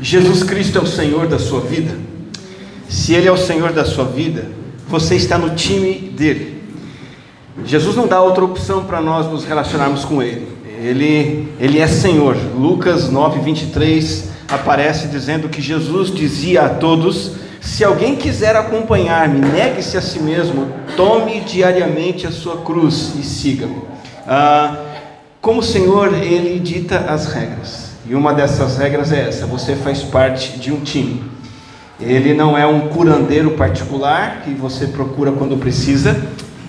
Jesus Cristo é o Senhor da sua vida? Se Ele é o Senhor da sua vida, você está no time dele. Jesus não dá outra opção para nós nos relacionarmos com Ele. Ele, ele é Senhor. Lucas 9, 23 aparece dizendo que Jesus dizia a todos: Se alguém quiser acompanhar-me, negue-se a si mesmo, tome diariamente a sua cruz e siga-me. Ah, como Senhor, Ele dita as regras. E uma dessas regras é essa: você faz parte de um time. Ele não é um curandeiro particular que você procura quando precisa.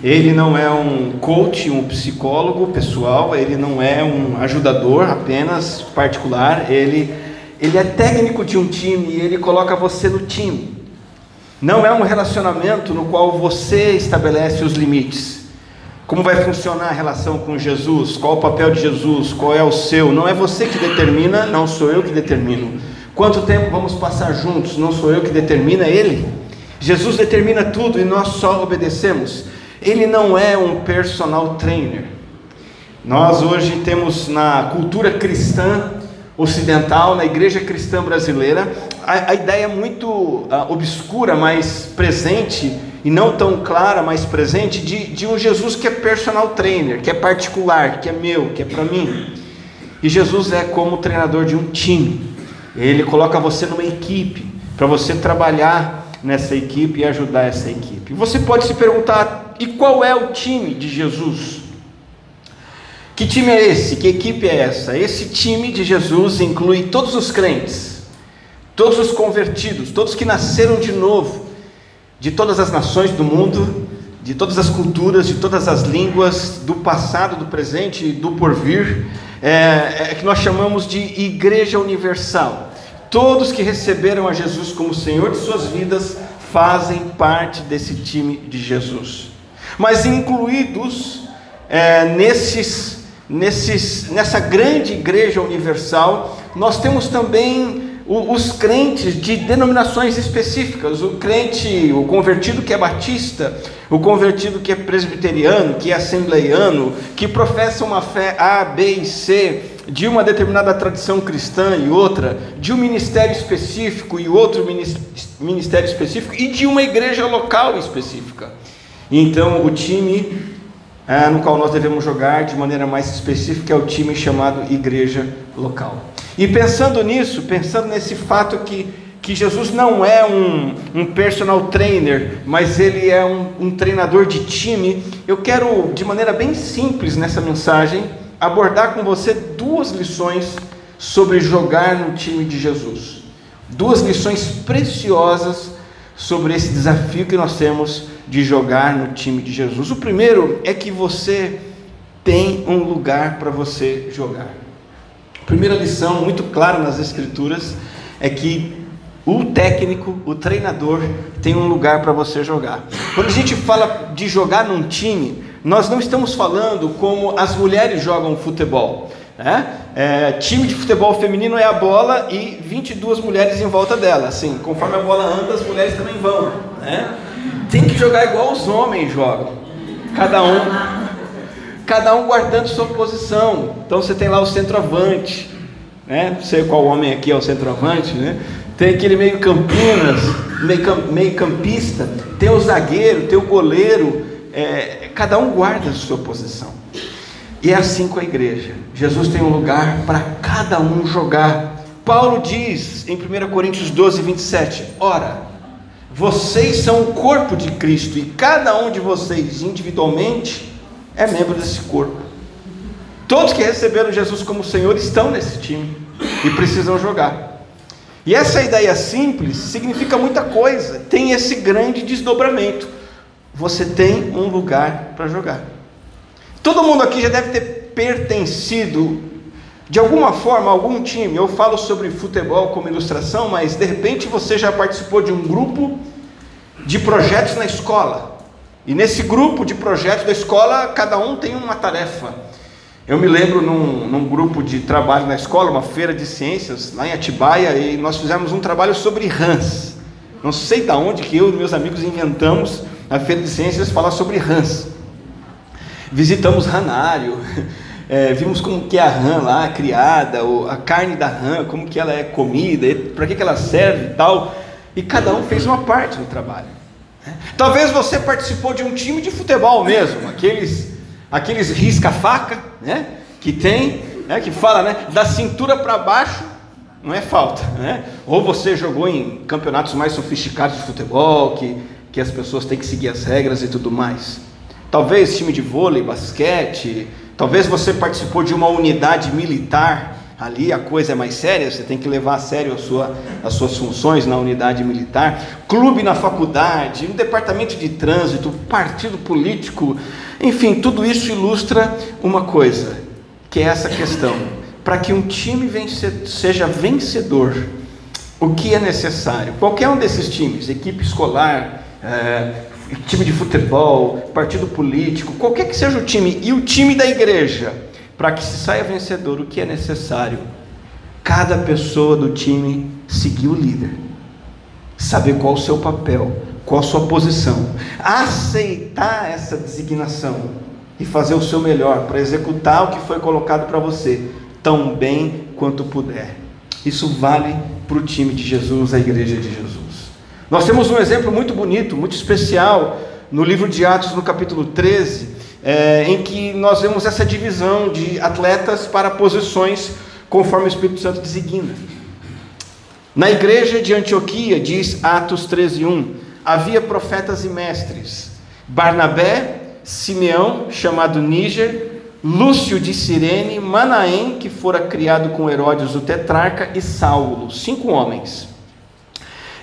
Ele não é um coach, um psicólogo pessoal. Ele não é um ajudador apenas particular. Ele, ele é técnico de um time e ele coloca você no time. Não é um relacionamento no qual você estabelece os limites. Como vai funcionar a relação com Jesus? Qual o papel de Jesus? Qual é o seu? Não é você que determina, não sou eu que determino. Quanto tempo vamos passar juntos? Não sou eu que determina, é Ele. Jesus determina tudo e nós só obedecemos. Ele não é um personal trainer. Nós hoje temos na cultura cristã ocidental, na igreja cristã brasileira, a, a ideia muito uh, obscura, mas presente e não tão clara, mas presente, de, de um Jesus que é personal trainer, que é particular, que é meu, que é para mim. E Jesus é como treinador de um time. Ele coloca você numa equipe, para você trabalhar nessa equipe e ajudar essa equipe. Você pode se perguntar: e qual é o time de Jesus? Que time é esse? Que equipe é essa? Esse time de Jesus inclui todos os crentes, todos os convertidos, todos que nasceram de novo, de todas as nações do mundo, de todas as culturas, de todas as línguas, do passado, do presente e do porvir, é, é, que nós chamamos de Igreja Universal. Todos que receberam a Jesus como Senhor de suas vidas fazem parte desse time de Jesus. Mas incluídos é, nesses, nesses, nessa grande Igreja Universal, nós temos também os crentes de denominações específicas, o crente, o convertido que é batista, o convertido que é presbiteriano, que é assembleiano, que professa uma fé A, B e C, de uma determinada tradição cristã e outra, de um ministério específico e outro ministério específico, e de uma igreja local específica. Então, o time é, no qual nós devemos jogar de maneira mais específica é o time chamado igreja local. E pensando nisso, pensando nesse fato que, que Jesus não é um, um personal trainer, mas ele é um, um treinador de time, eu quero, de maneira bem simples nessa mensagem, abordar com você duas lições sobre jogar no time de Jesus. Duas lições preciosas sobre esse desafio que nós temos de jogar no time de Jesus. O primeiro é que você tem um lugar para você jogar. Primeira lição muito clara nas Escrituras é que o técnico, o treinador, tem um lugar para você jogar. Quando a gente fala de jogar num time, nós não estamos falando como as mulheres jogam futebol. Né? É, time de futebol feminino é a bola e 22 mulheres em volta dela. Assim, conforme a bola anda, as mulheres também vão. Né? Tem que jogar igual os homens jogam. Cada um cada um guardando sua posição. Então você tem lá o centroavante, né? Não sei qual homem aqui é o centroavante, né? Tem aquele meio campinas, meio, campista, tem o zagueiro, tem o goleiro, é, cada um guarda a sua posição. E é assim com a igreja. Jesus tem um lugar para cada um jogar. Paulo diz em 1 Coríntios 12, 27: Ora, vocês são o corpo de Cristo e cada um de vocês individualmente é membro desse corpo. Todos que receberam Jesus como Senhor estão nesse time e precisam jogar. E essa ideia simples significa muita coisa, tem esse grande desdobramento. Você tem um lugar para jogar. Todo mundo aqui já deve ter pertencido de alguma forma a algum time. Eu falo sobre futebol como ilustração, mas de repente você já participou de um grupo de projetos na escola. E nesse grupo de projetos da escola, cada um tem uma tarefa. Eu me lembro num, num, grupo de trabalho na escola, uma feira de ciências, lá em Atibaia, e nós fizemos um trabalho sobre rãs. Não sei de onde que eu e meus amigos inventamos na feira de ciências falar sobre rãs. Visitamos ranário, é, vimos como que é a rã lá, criada, a carne da rã, como que ela é comida, para que, que ela serve e tal. E cada um fez uma parte no trabalho. Talvez você participou de um time de futebol mesmo, aqueles, aqueles risca-faca, né? Que tem, né? que fala, né? Da cintura para baixo não é falta, né? Ou você jogou em campeonatos mais sofisticados de futebol, que, que as pessoas têm que seguir as regras e tudo mais. Talvez time de vôlei, basquete, talvez você participou de uma unidade militar, ali a coisa é mais séria, você tem que levar a sério a sua, as suas funções na unidade militar, clube na faculdade, um departamento de trânsito, partido político, enfim, tudo isso ilustra uma coisa, que é essa questão. Para que um time seja vencedor, o que é necessário? Qualquer um desses times, equipe escolar, é, time de futebol, partido político, qualquer que seja o time, e o time da igreja, para que se saia vencedor, o que é necessário? Cada pessoa do time seguir o líder, saber qual o seu papel, qual a sua posição, aceitar essa designação e fazer o seu melhor para executar o que foi colocado para você, tão bem quanto puder. Isso vale para o time de Jesus, a igreja de Jesus. Nós temos um exemplo muito bonito, muito especial, no livro de Atos, no capítulo 13, é, em que nós vemos essa divisão de atletas para posições conforme o Espírito Santo designa. Na igreja de Antioquia, diz Atos 13:1, havia profetas e mestres: Barnabé, Simeão, chamado Níger, Lúcio de Cirene, Manaém, que fora criado com Herodes o tetrarca, e Saulo, cinco homens.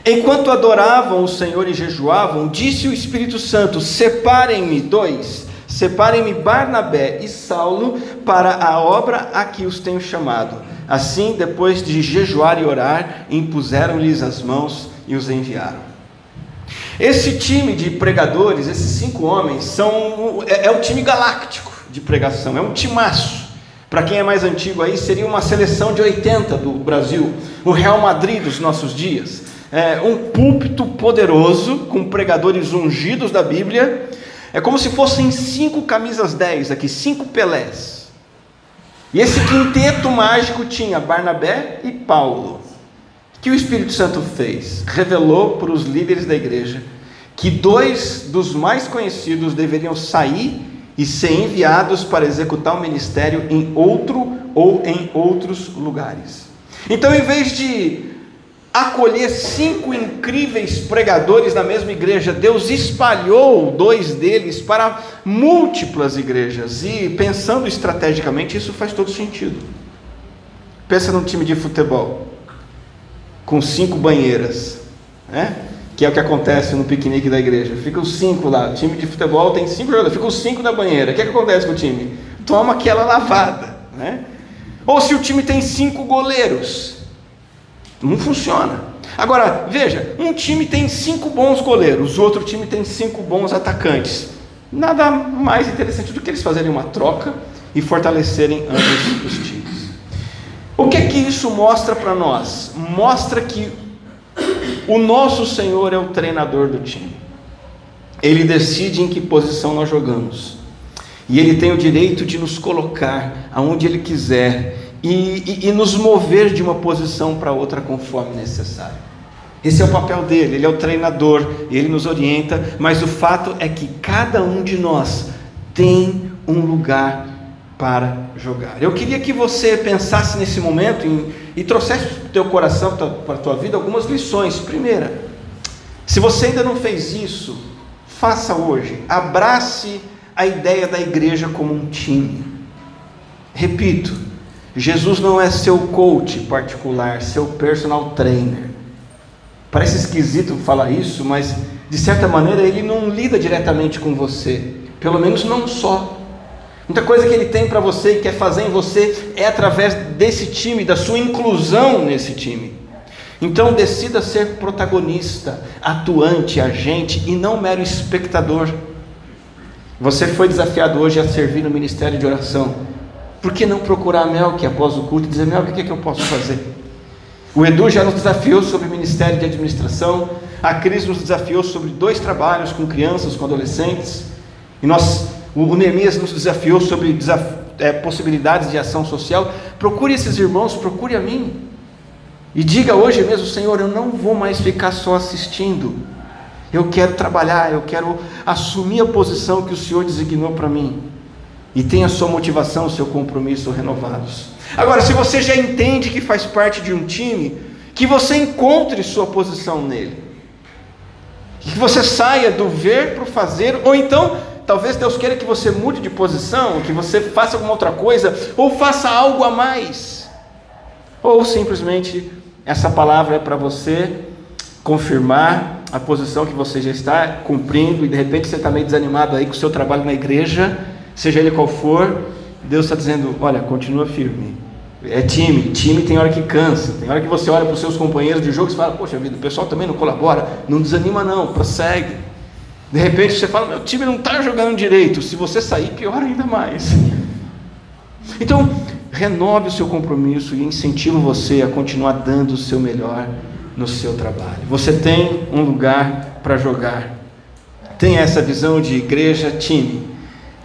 Enquanto adoravam o Senhor e jejuavam, disse o Espírito Santo: Separem-me dois, separem-me Barnabé e Saulo para a obra a que os tenho chamado. Assim, depois de jejuar e orar, impuseram-lhes as mãos e os enviaram. Esse time de pregadores, esses cinco homens, são é, é o time galáctico de pregação, é um timaço. Para quem é mais antigo aí, seria uma seleção de 80 do Brasil, o Real Madrid dos nossos dias é, um púlpito poderoso, com pregadores ungidos da Bíblia. É como se fossem cinco camisas 10 aqui, cinco Pelés. E esse quinteto mágico tinha Barnabé e Paulo. O que o Espírito Santo fez? Revelou para os líderes da igreja que dois dos mais conhecidos deveriam sair e ser enviados para executar o ministério em outro ou em outros lugares. Então, em vez de acolher cinco incríveis pregadores na mesma igreja, Deus espalhou dois deles para múltiplas igrejas, e pensando estrategicamente, isso faz todo sentido. Pensa num time de futebol, com cinco banheiras, né? que é o que acontece no piquenique da igreja. Fica os cinco lá, o time de futebol tem cinco jogadores, fica os cinco na banheira. O que, é que acontece com o time? Toma aquela lavada. Né? Ou se o time tem cinco goleiros, não funciona. Agora, veja, um time tem cinco bons goleiros, o outro time tem cinco bons atacantes. Nada mais interessante do que eles fazerem uma troca e fortalecerem ambos os times. O que é que isso mostra para nós? Mostra que o nosso Senhor é o treinador do time. Ele decide em que posição nós jogamos. E ele tem o direito de nos colocar aonde ele quiser e, e, e nos mover de uma posição para outra conforme necessário. Esse é o papel dele, ele é o treinador, ele nos orienta, mas o fato é que cada um de nós tem um lugar para jogar. Eu queria que você pensasse nesse momento em, e trouxesse para o teu coração, para a tua vida, algumas lições. Primeira, se você ainda não fez isso, faça hoje. Abrace a ideia da igreja como um time. Repito, Jesus não é seu coach particular, seu personal trainer. Parece esquisito falar isso, mas de certa maneira ele não lida diretamente com você, pelo menos não só. Muita coisa que ele tem para você e quer fazer em você é através desse time, da sua inclusão nesse time. Então decida ser protagonista, atuante, agente e não mero espectador. Você foi desafiado hoje a servir no ministério de oração. Por que não procurar a Melk após o culto e dizer, Melk, o que, é que eu posso fazer? O Edu já nos desafiou sobre o Ministério de Administração, a Cris nos desafiou sobre dois trabalhos com crianças, com adolescentes, e nós, o Neemias nos desafiou sobre é, possibilidades de ação social, procure esses irmãos, procure a mim. E diga hoje mesmo, Senhor, eu não vou mais ficar só assistindo. Eu quero trabalhar, eu quero assumir a posição que o Senhor designou para mim. E tenha sua motivação, seu compromisso renovados. Agora, se você já entende que faz parte de um time, que você encontre sua posição nele. Que você saia do ver para o fazer, ou então, talvez Deus queira que você mude de posição, que você faça alguma outra coisa, ou faça algo a mais. Ou simplesmente essa palavra é para você confirmar a posição que você já está cumprindo e de repente você está meio desanimado aí com o seu trabalho na igreja, seja ele qual for, Deus está dizendo: olha, continua firme. É time, time tem hora que cansa, tem hora que você olha para os seus companheiros de jogo e fala: Poxa vida, o pessoal também não colabora, não desanima, não, prossegue. De repente você fala: Meu time não está jogando direito, se você sair, pior ainda mais. Então, renove o seu compromisso e incentivo você a continuar dando o seu melhor no seu trabalho. Você tem um lugar para jogar. Tenha essa visão de igreja, time.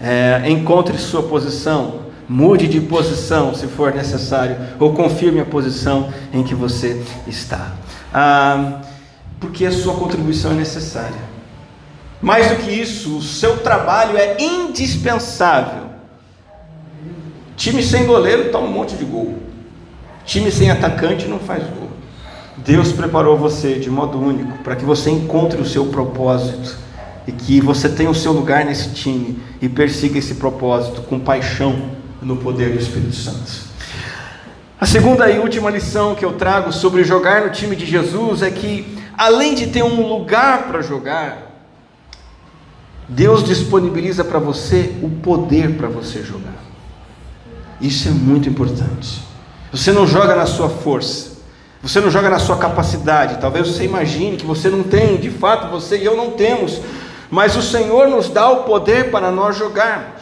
É, encontre sua posição. Mude de posição se for necessário, ou confirme a posição em que você está. Ah, porque a sua contribuição é necessária. Mais do que isso, o seu trabalho é indispensável Time sem goleiro toma um monte de gol. Time sem atacante não faz gol. Deus preparou você de modo único para que você encontre o seu propósito e que você tenha o seu lugar nesse time e persiga esse propósito com paixão no poder do Espírito Santo. A segunda e última lição que eu trago sobre jogar no time de Jesus é que, além de ter um lugar para jogar, Deus disponibiliza para você o poder para você jogar. Isso é muito importante. Você não joga na sua força, você não joga na sua capacidade. Talvez você imagine que você não tem, de fato você e eu não temos, mas o Senhor nos dá o poder para nós jogarmos.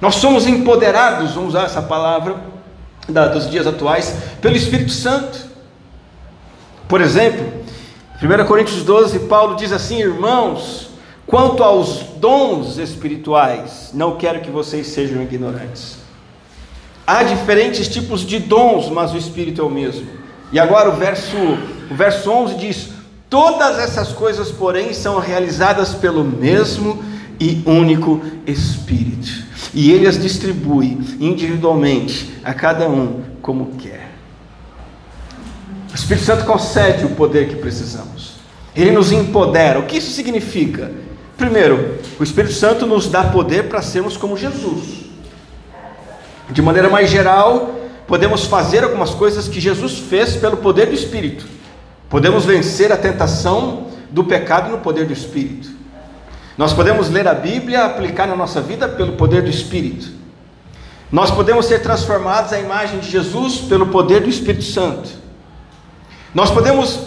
Nós somos empoderados, vamos usar essa palavra da, dos dias atuais, pelo Espírito Santo. Por exemplo, 1 Coríntios 12, Paulo diz assim: Irmãos, Quanto aos dons espirituais, não quero que vocês sejam ignorantes. Há diferentes tipos de dons, mas o Espírito é o mesmo. E agora o verso, o verso 11 diz: Todas essas coisas, porém, são realizadas pelo mesmo e único Espírito. E ele as distribui individualmente a cada um como quer. O Espírito Santo concede o poder que precisamos. Ele nos empodera. O que isso significa? Primeiro, o Espírito Santo nos dá poder para sermos como Jesus. De maneira mais geral, podemos fazer algumas coisas que Jesus fez pelo poder do Espírito. Podemos vencer a tentação do pecado no poder do Espírito. Nós podemos ler a Bíblia, aplicar na nossa vida pelo poder do Espírito. Nós podemos ser transformados à imagem de Jesus pelo poder do Espírito Santo. Nós podemos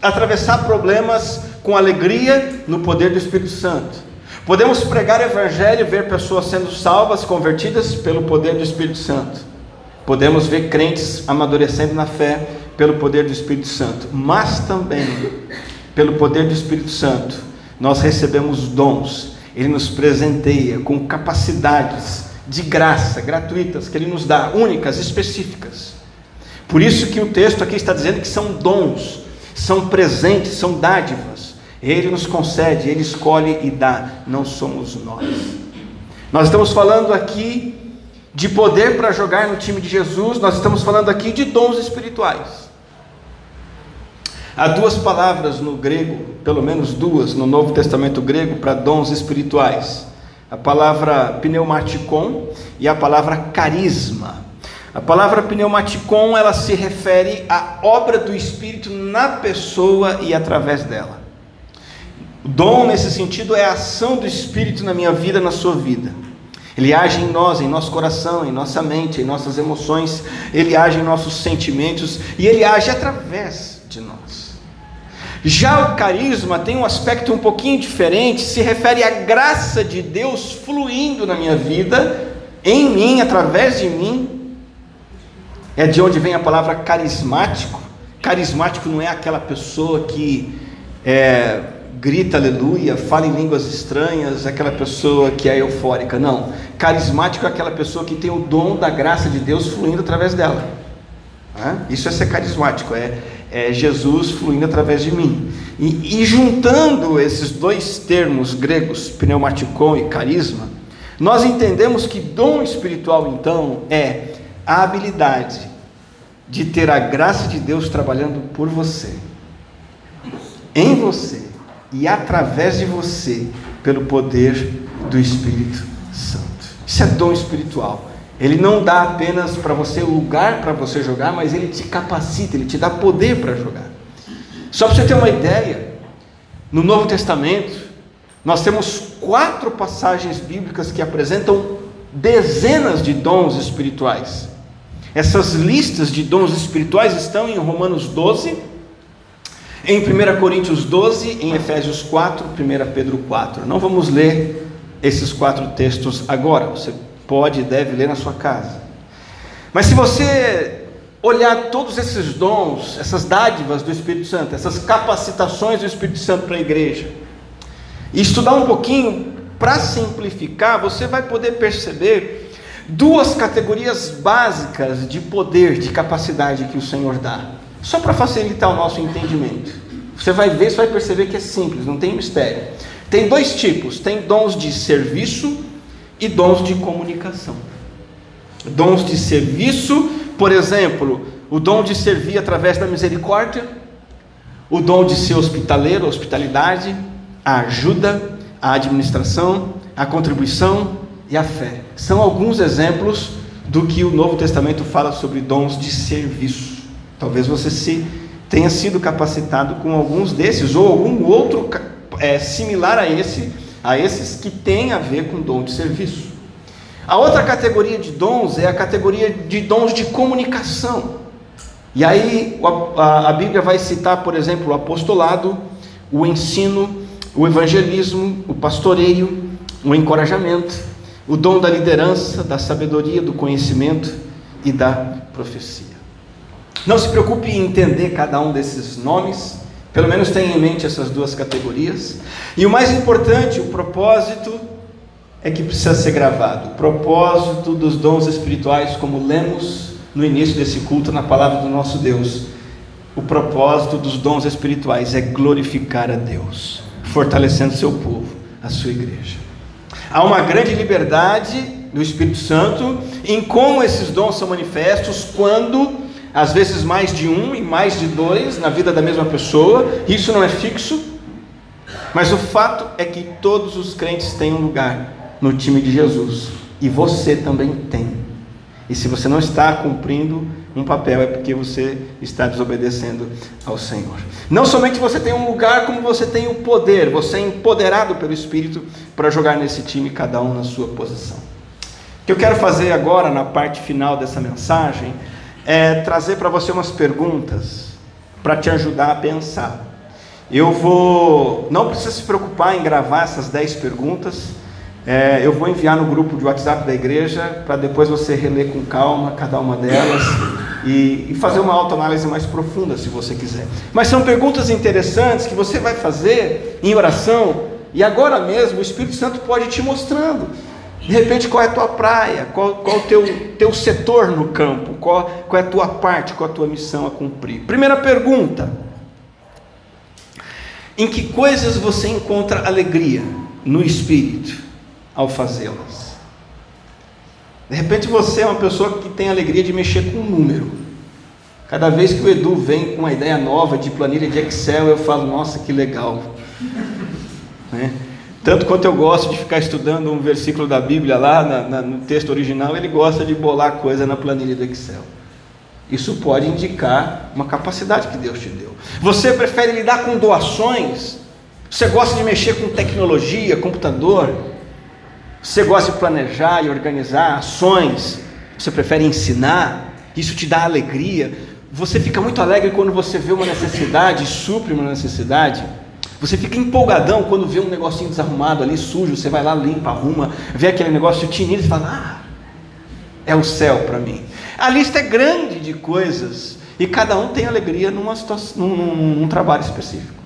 atravessar problemas com alegria no poder do Espírito Santo. Podemos pregar o Evangelho ver pessoas sendo salvas, convertidas pelo poder do Espírito Santo. Podemos ver crentes amadurecendo na fé pelo poder do Espírito Santo, mas também pelo poder do Espírito Santo nós recebemos dons. Ele nos presenteia com capacidades de graça, gratuitas, que Ele nos dá, únicas, específicas. Por isso que o texto aqui está dizendo que são dons, são presentes, são dádivas. Ele nos concede, Ele escolhe e dá, não somos nós. Nós estamos falando aqui de poder para jogar no time de Jesus, nós estamos falando aqui de dons espirituais. Há duas palavras no grego, pelo menos duas no Novo Testamento grego para dons espirituais. A palavra pneumaticon e a palavra carisma. A palavra pneumaticon, ela se refere à obra do Espírito na pessoa e através dela. O dom, nesse sentido, é a ação do Espírito na minha vida, na sua vida. Ele age em nós, em nosso coração, em nossa mente, em nossas emoções, ele age em nossos sentimentos e ele age através. Já o carisma tem um aspecto um pouquinho diferente, se refere à graça de Deus fluindo na minha vida, em mim, através de mim. É de onde vem a palavra carismático. Carismático não é aquela pessoa que é, grita aleluia, fala em línguas estranhas, aquela pessoa que é eufórica. Não. Carismático é aquela pessoa que tem o dom da graça de Deus fluindo através dela. Isso é ser carismático, é, é Jesus fluindo através de mim. E, e, juntando esses dois termos gregos, pneumaticon e carisma, nós entendemos que dom espiritual, então, é a habilidade de ter a graça de Deus trabalhando por você, em você e através de você, pelo poder do Espírito Santo. Isso é dom espiritual. Ele não dá apenas para você lugar para você jogar, mas ele te capacita, ele te dá poder para jogar. Só para você ter uma ideia, no Novo Testamento, nós temos quatro passagens bíblicas que apresentam dezenas de dons espirituais. Essas listas de dons espirituais estão em Romanos 12, em 1 Coríntios 12, em Efésios 4, 1 Pedro 4. Não vamos ler esses quatro textos agora, você pode e deve ler na sua casa. Mas se você olhar todos esses dons, essas dádivas do Espírito Santo, essas capacitações do Espírito Santo para a igreja, e estudar um pouquinho, para simplificar, você vai poder perceber duas categorias básicas de poder, de capacidade que o Senhor dá, só para facilitar o nosso entendimento. Você vai ver, você vai perceber que é simples, não tem mistério. Tem dois tipos: tem dons de serviço e dons de comunicação. Dons de serviço, por exemplo, o dom de servir através da misericórdia, o dom de ser hospitaleiro, hospitalidade, a ajuda, a administração, a contribuição e a fé. São alguns exemplos do que o Novo Testamento fala sobre dons de serviço. Talvez você se tenha sido capacitado com alguns desses ou algum outro é, similar a esse, a esses que tem a ver com dom de serviço. A outra categoria de dons é a categoria de dons de comunicação. E aí a Bíblia vai citar, por exemplo, o apostolado, o ensino, o evangelismo, o pastoreio, o encorajamento, o dom da liderança, da sabedoria, do conhecimento e da profecia. Não se preocupe em entender cada um desses nomes, pelo menos tenha em mente essas duas categorias. E o mais importante, o propósito é que precisa ser gravado. O propósito dos dons espirituais, como lemos no início desse culto na palavra do nosso Deus. O propósito dos dons espirituais é glorificar a Deus, fortalecendo seu povo, a sua igreja. Há uma grande liberdade do Espírito Santo em como esses dons são manifestos quando às vezes mais de um e mais de dois na vida da mesma pessoa, isso não é fixo, mas o fato é que todos os crentes têm um lugar no time de Jesus, e você também tem. E se você não está cumprindo um papel, é porque você está desobedecendo ao Senhor. Não somente você tem um lugar, como você tem o poder, você é empoderado pelo Espírito para jogar nesse time, cada um na sua posição. O que eu quero fazer agora, na parte final dessa mensagem, é trazer para você umas perguntas para te ajudar a pensar. Eu vou, não precisa se preocupar em gravar essas 10 perguntas. É, eu vou enviar no grupo de WhatsApp da igreja para depois você reler com calma cada uma delas e, e fazer uma autoanálise mais profunda, se você quiser. Mas são perguntas interessantes que você vai fazer em oração e agora mesmo o Espírito Santo pode te mostrando. De repente, qual é a tua praia? Qual, qual o teu, teu setor no campo? Qual, qual é a tua parte? Qual a tua missão a cumprir? Primeira pergunta: Em que coisas você encontra alegria no espírito ao fazê-las? De repente, você é uma pessoa que tem alegria de mexer com um número. Cada vez que o Edu vem com uma ideia nova de planilha de Excel, eu falo: Nossa, que legal. Né? Tanto quanto eu gosto de ficar estudando um versículo da Bíblia lá na, na, no texto original, ele gosta de bolar coisa na planilha do Excel. Isso pode indicar uma capacidade que Deus te deu. Você prefere lidar com doações? Você gosta de mexer com tecnologia, computador? Você gosta de planejar e organizar ações? Você prefere ensinar? Isso te dá alegria? Você fica muito alegre quando você vê uma necessidade, supre uma necessidade? Você fica empolgadão quando vê um negocinho desarrumado ali, sujo, você vai lá, limpa, arruma, vê aquele negócio tinido e fala: Ah, é o céu para mim. A lista é grande de coisas e cada um tem alegria numa situação, num, num, num trabalho específico.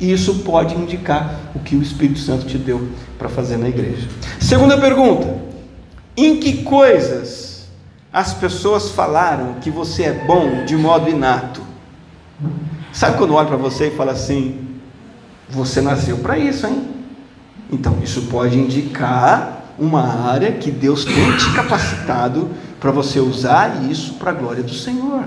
E isso pode indicar o que o Espírito Santo te deu para fazer na igreja. Segunda pergunta: em que coisas as pessoas falaram que você é bom de modo inato? Sabe quando olho para você e falo assim: você nasceu para isso, hein? Então, isso pode indicar uma área que Deus tem te capacitado para você usar isso para a glória do Senhor.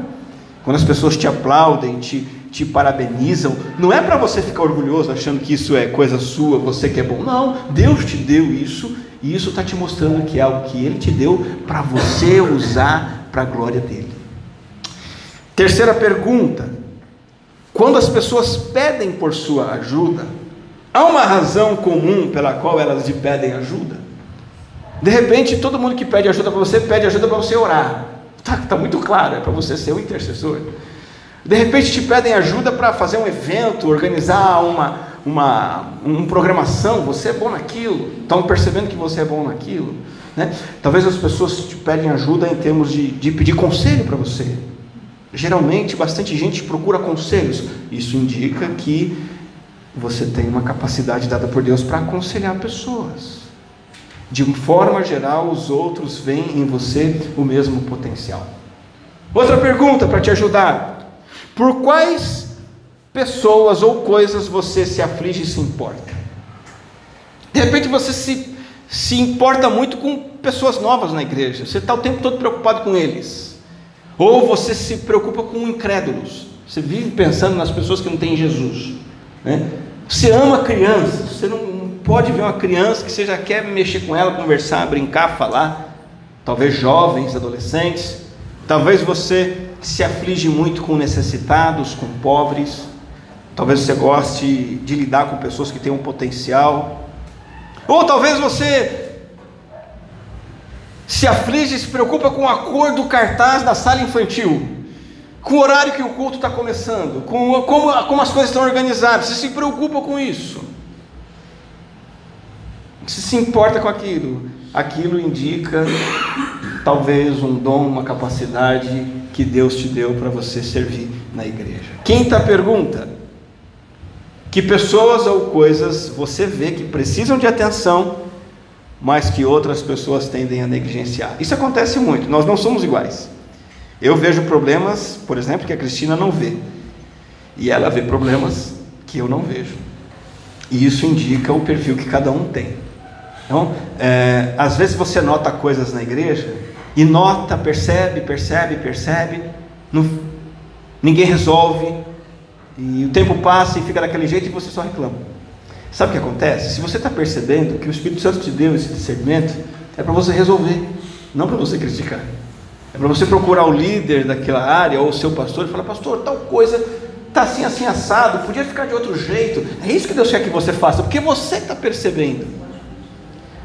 Quando as pessoas te aplaudem, te, te parabenizam, não é para você ficar orgulhoso achando que isso é coisa sua, você que é bom. Não, Deus te deu isso e isso está te mostrando que é algo que Ele te deu para você usar para a glória dele. Terceira pergunta: quando as pessoas pedem por sua ajuda, há uma razão comum pela qual elas te pedem ajuda? De repente, todo mundo que pede ajuda para você, pede ajuda para você orar. Está tá muito claro, é para você ser o intercessor. De repente, te pedem ajuda para fazer um evento, organizar uma, uma, uma programação. Você é bom naquilo, estão percebendo que você é bom naquilo. Né? Talvez as pessoas te pedem ajuda em termos de, de pedir conselho para você. Geralmente, bastante gente procura conselhos. Isso indica que você tem uma capacidade dada por Deus para aconselhar pessoas. De forma geral, os outros veem em você o mesmo potencial. Outra pergunta para te ajudar: por quais pessoas ou coisas você se aflige e se importa? De repente você se, se importa muito com pessoas novas na igreja, você está o tempo todo preocupado com eles. Ou você se preocupa com incrédulos. Você vive pensando nas pessoas que não têm Jesus. Né? Você ama crianças. Você não pode ver uma criança que você já quer mexer com ela, conversar, brincar, falar. Talvez jovens, adolescentes. Talvez você se aflige muito com necessitados, com pobres. Talvez você goste de lidar com pessoas que têm um potencial. Ou talvez você se aflige e se preocupa com a cor do cartaz da sala infantil, com o horário que o culto está começando, com como, como as coisas estão organizadas, você se preocupa com isso. Se se importa com aquilo, aquilo indica talvez um dom, uma capacidade que Deus te deu para você servir na igreja. Quinta pergunta: que pessoas ou coisas você vê que precisam de atenção mas que outras pessoas tendem a negligenciar. Isso acontece muito, nós não somos iguais. Eu vejo problemas, por exemplo, que a Cristina não vê, e ela vê problemas que eu não vejo, e isso indica o perfil que cada um tem. Então, é, às vezes você nota coisas na igreja, e nota, percebe, percebe, percebe, não, ninguém resolve, e o tempo passa e fica daquele jeito e você só reclama. Sabe o que acontece? Se você está percebendo que o Espírito Santo te deu esse discernimento, é para você resolver, não para você criticar. É para você procurar o líder daquela área ou o seu pastor e falar: Pastor, tal coisa está assim, assim, assado, podia ficar de outro jeito. É isso que Deus quer que você faça, porque você está percebendo.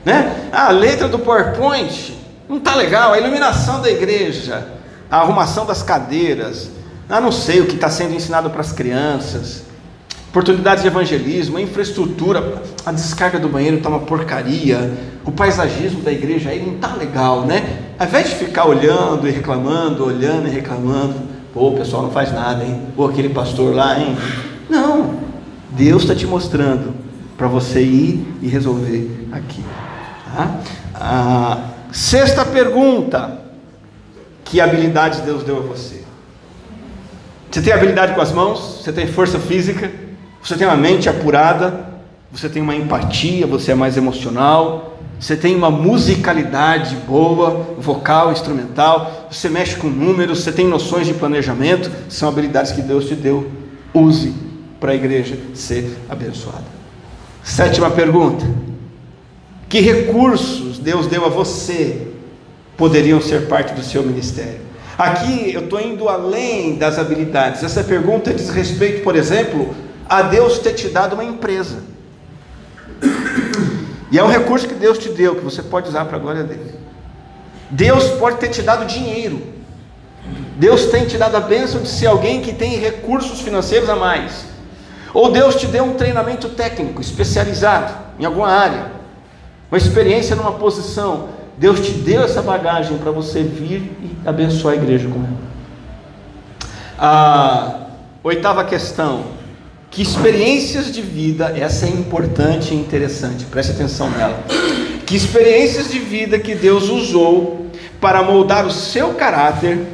Né? Ah, a letra do PowerPoint não está legal, a iluminação da igreja, a arrumação das cadeiras, ah, não sei o que está sendo ensinado para as crianças oportunidades de evangelismo, a infraestrutura, a descarga do banheiro está uma porcaria, o paisagismo da igreja aí não está legal, né? Ao invés de ficar olhando e reclamando, olhando e reclamando, pô, o pessoal não faz nada, hein? Pô, aquele pastor lá, hein? Não, Deus está te mostrando para você ir e resolver aqui. Tá? Sexta pergunta: que habilidade Deus deu a você? Você tem habilidade com as mãos? Você tem força física? Você tem uma mente apurada, você tem uma empatia, você é mais emocional, você tem uma musicalidade boa, vocal, instrumental, você mexe com números, você tem noções de planejamento, são habilidades que Deus te deu. Use para a igreja ser abençoada. Sétima pergunta: Que recursos Deus deu a você poderiam ser parte do seu ministério? Aqui eu estou indo além das habilidades. Essa pergunta diz respeito, por exemplo, a Deus ter te dado uma empresa. E é um recurso que Deus te deu, que você pode usar para a glória dele. Deus pode ter te dado dinheiro. Deus tem te dado a bênção de ser alguém que tem recursos financeiros a mais. Ou Deus te deu um treinamento técnico especializado em alguma área, uma experiência numa posição. Deus te deu essa bagagem para você vir e abençoar a igreja com ela. A oitava questão: que experiências de vida, essa é importante e interessante, preste atenção nela. Que experiências de vida que Deus usou para moldar o seu caráter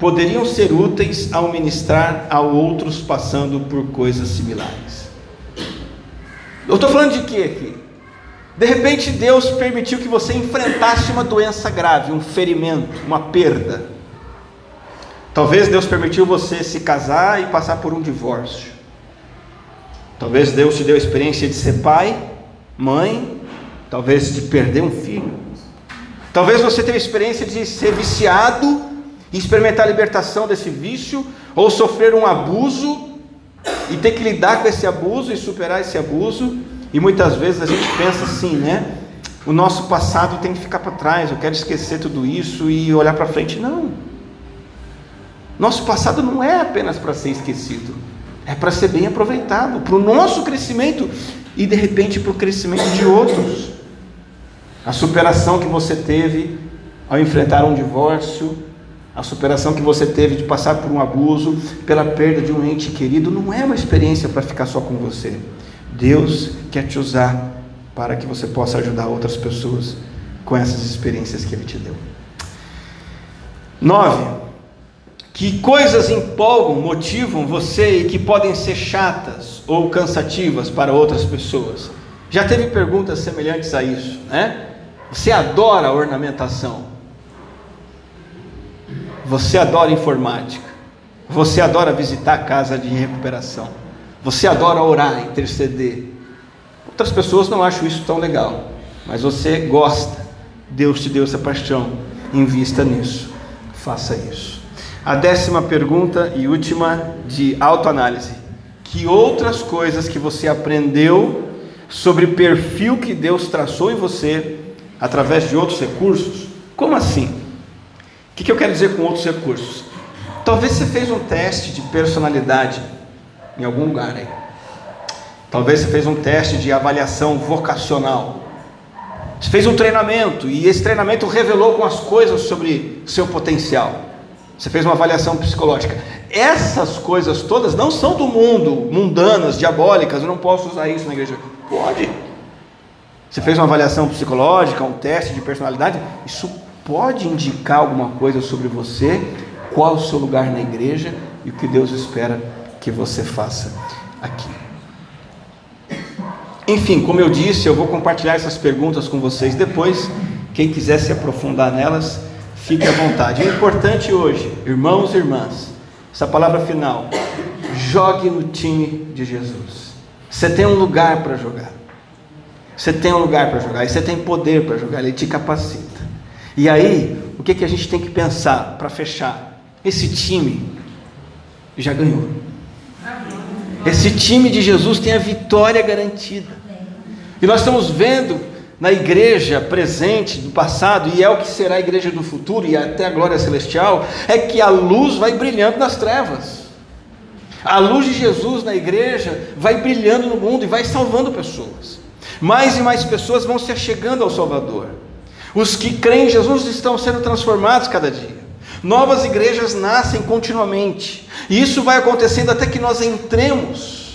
poderiam ser úteis ao ministrar a outros passando por coisas similares. Eu estou falando de quê aqui? De repente Deus permitiu que você enfrentasse uma doença grave, um ferimento, uma perda. Talvez Deus permitiu você se casar e passar por um divórcio. Talvez Deus te deu a experiência de ser pai, mãe, talvez de perder um filho. Talvez você tenha a experiência de ser viciado e experimentar a libertação desse vício, ou sofrer um abuso e ter que lidar com esse abuso e superar esse abuso. E muitas vezes a gente pensa assim, né? O nosso passado tem que ficar para trás, eu quero esquecer tudo isso e olhar para frente. Não. Nosso passado não é apenas para ser esquecido, é para ser bem aproveitado, para o nosso crescimento e de repente para o crescimento de outros. A superação que você teve ao enfrentar um divórcio, a superação que você teve de passar por um abuso, pela perda de um ente querido, não é uma experiência para ficar só com você. Deus quer te usar para que você possa ajudar outras pessoas com essas experiências que Ele te deu. Nove. Que coisas empolgam, motivam você e que podem ser chatas ou cansativas para outras pessoas? Já teve perguntas semelhantes a isso, né? Você adora ornamentação, você adora informática. Você adora visitar a casa de recuperação. Você adora orar, interceder. Outras pessoas não acham isso tão legal, mas você gosta. Deus te deu essa paixão. Invista nisso. Faça isso. A décima pergunta e última de autoanálise. Que outras coisas que você aprendeu sobre perfil que Deus traçou em você através de outros recursos? Como assim? O que eu quero dizer com outros recursos? Talvez você fez um teste de personalidade em algum lugar aí. Talvez você fez um teste de avaliação vocacional. Você fez um treinamento e esse treinamento revelou algumas coisas sobre seu potencial. Você fez uma avaliação psicológica. Essas coisas todas não são do mundo, mundanas, diabólicas. Eu não posso usar isso na igreja. Pode. Você fez uma avaliação psicológica, um teste de personalidade. Isso pode indicar alguma coisa sobre você, qual o seu lugar na igreja e o que Deus espera que você faça aqui. Enfim, como eu disse, eu vou compartilhar essas perguntas com vocês depois. Quem quiser se aprofundar nelas, fique à vontade. O importante hoje, irmãos e irmãs, essa palavra final, jogue no time de Jesus. Você tem um lugar para jogar. Você tem um lugar para jogar e você tem poder para jogar, ele te capacita. E aí, o que, que a gente tem que pensar para fechar? Esse time já ganhou. Esse time de Jesus tem a vitória garantida. E nós estamos vendo na igreja presente do passado, e é o que será a igreja do futuro, e até a glória celestial, é que a luz vai brilhando nas trevas. A luz de Jesus na igreja vai brilhando no mundo e vai salvando pessoas. Mais e mais pessoas vão se achegando ao Salvador. Os que creem em Jesus estão sendo transformados cada dia. Novas igrejas nascem continuamente. E isso vai acontecendo até que nós entremos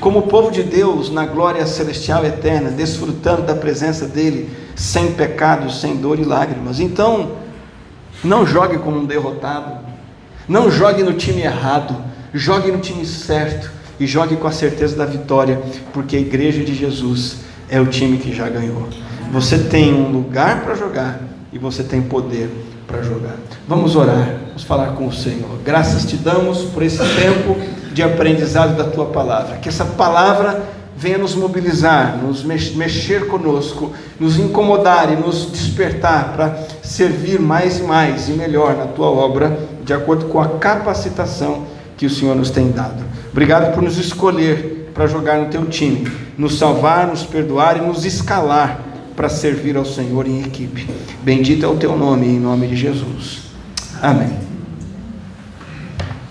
como povo de Deus na glória celestial eterna, desfrutando da presença dele, sem pecado, sem dor e lágrimas. Então, não jogue como um derrotado. Não jogue no time errado. Jogue no time certo e jogue com a certeza da vitória, porque a igreja de Jesus é o time que já ganhou. Você tem um lugar para jogar e você tem poder para jogar. Vamos orar, vamos falar com o Senhor. Graças te damos por esse tempo de aprendizado da tua palavra. Que essa palavra venha nos mobilizar, nos mexer conosco, nos incomodar e nos despertar para servir mais e mais e melhor na tua obra, de acordo com a capacitação que o Senhor nos tem dado. Obrigado por nos escolher para jogar no teu time, nos salvar, nos perdoar e nos escalar para servir ao Senhor em equipe. Bendito é o teu nome, em nome de Jesus. Amém.